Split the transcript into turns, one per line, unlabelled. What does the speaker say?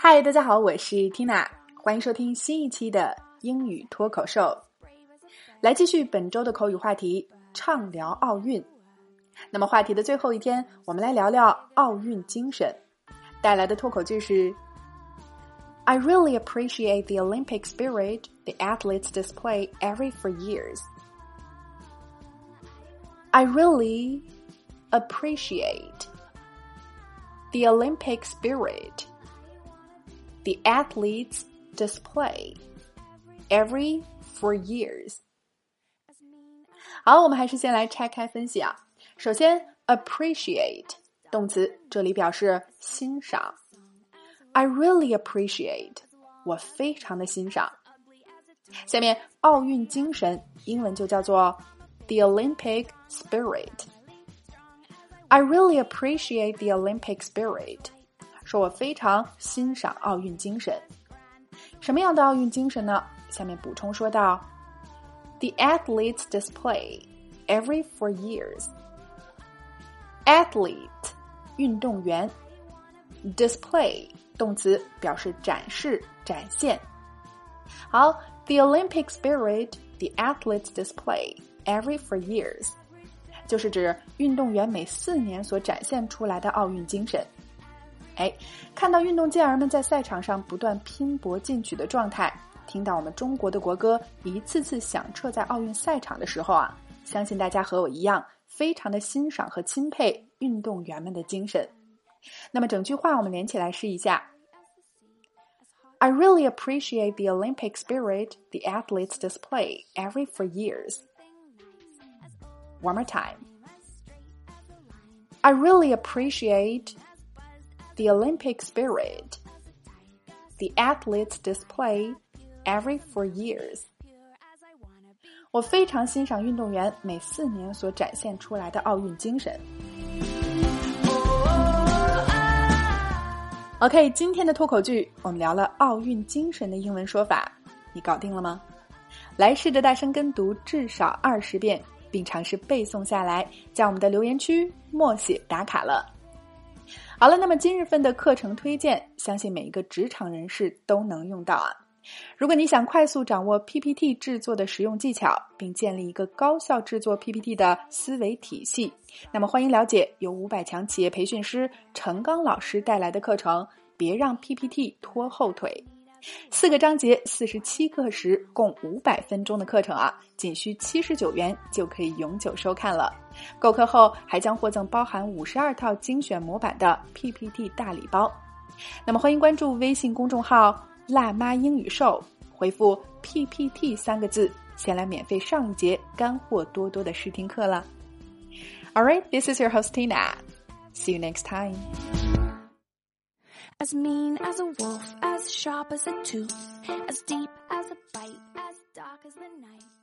嗨，大家好，我是 Tina，欢迎收听新一期的英语脱口秀。来继续本周的口语话题，畅聊奥运。那么话题的最后一天，我们来聊聊奥运精神。带来的脱口句是：I really appreciate the Olympic spirit the athletes display every four years. I really appreciate the Olympic spirit the athletes display every four years. 好，我们还是先来拆开分析啊。首先，appreciate 动词这里表示欣赏。I really appreciate，我非常的欣赏。下面，奥运精神英文就叫做 the Olympic spirit。I really appreciate the Olympic spirit。 说我非常欣赏奥运精神。什么样的奥运精神呢？下面补充说道：The athletes display every four years。Athlete，运动员。Display，动词表示展示、展现。好，The Olympic spirit，the athletes display every four years，就是指运动员每四年所展现出来的奥运精神。哎，看到运动健儿们在赛场上不断拼搏进取的状态，听到我们中国的国歌一次次响彻在奥运赛场的时候啊，相信大家和我一样，非常的欣赏和钦佩运动员们的精神。那么整句话我们连起来试一下：I really appreciate the Olympic spirit the athletes display every four years. One more time. I really appreciate the Olympic spirit the athletes display every four years. 我非常欣赏运动员每四年所展现出来的奥运精神。OK，今天的脱口剧我们聊了奥运精神的英文说法，你搞定了吗？来试着大声跟读至少二十遍，并尝试背诵下来，在我们的留言区默写打卡了。好了，那么今日份的课程推荐，相信每一个职场人士都能用到啊。如果你想快速掌握 PPT 制作的实用技巧，并建立一个高效制作 PPT 的思维体系，那么欢迎了解由五百强企业培训师陈刚老师带来的课程。别让 PPT 拖后腿。四个章节，四十七课时，共五百分钟的课程啊，仅需七十九元就可以永久收看了。购课后还将获赠包含五十二套精选模板的 PPT 大礼包。那么欢迎关注微信公众号“辣妈英语秀”，回复 “PPT” 三个字，先来免费上一节干货多多的试听课了。All right, this is your host Tina. See you next time.
As mean as a wolf, as sharp as a tooth, as deep as a bite, as dark as the night.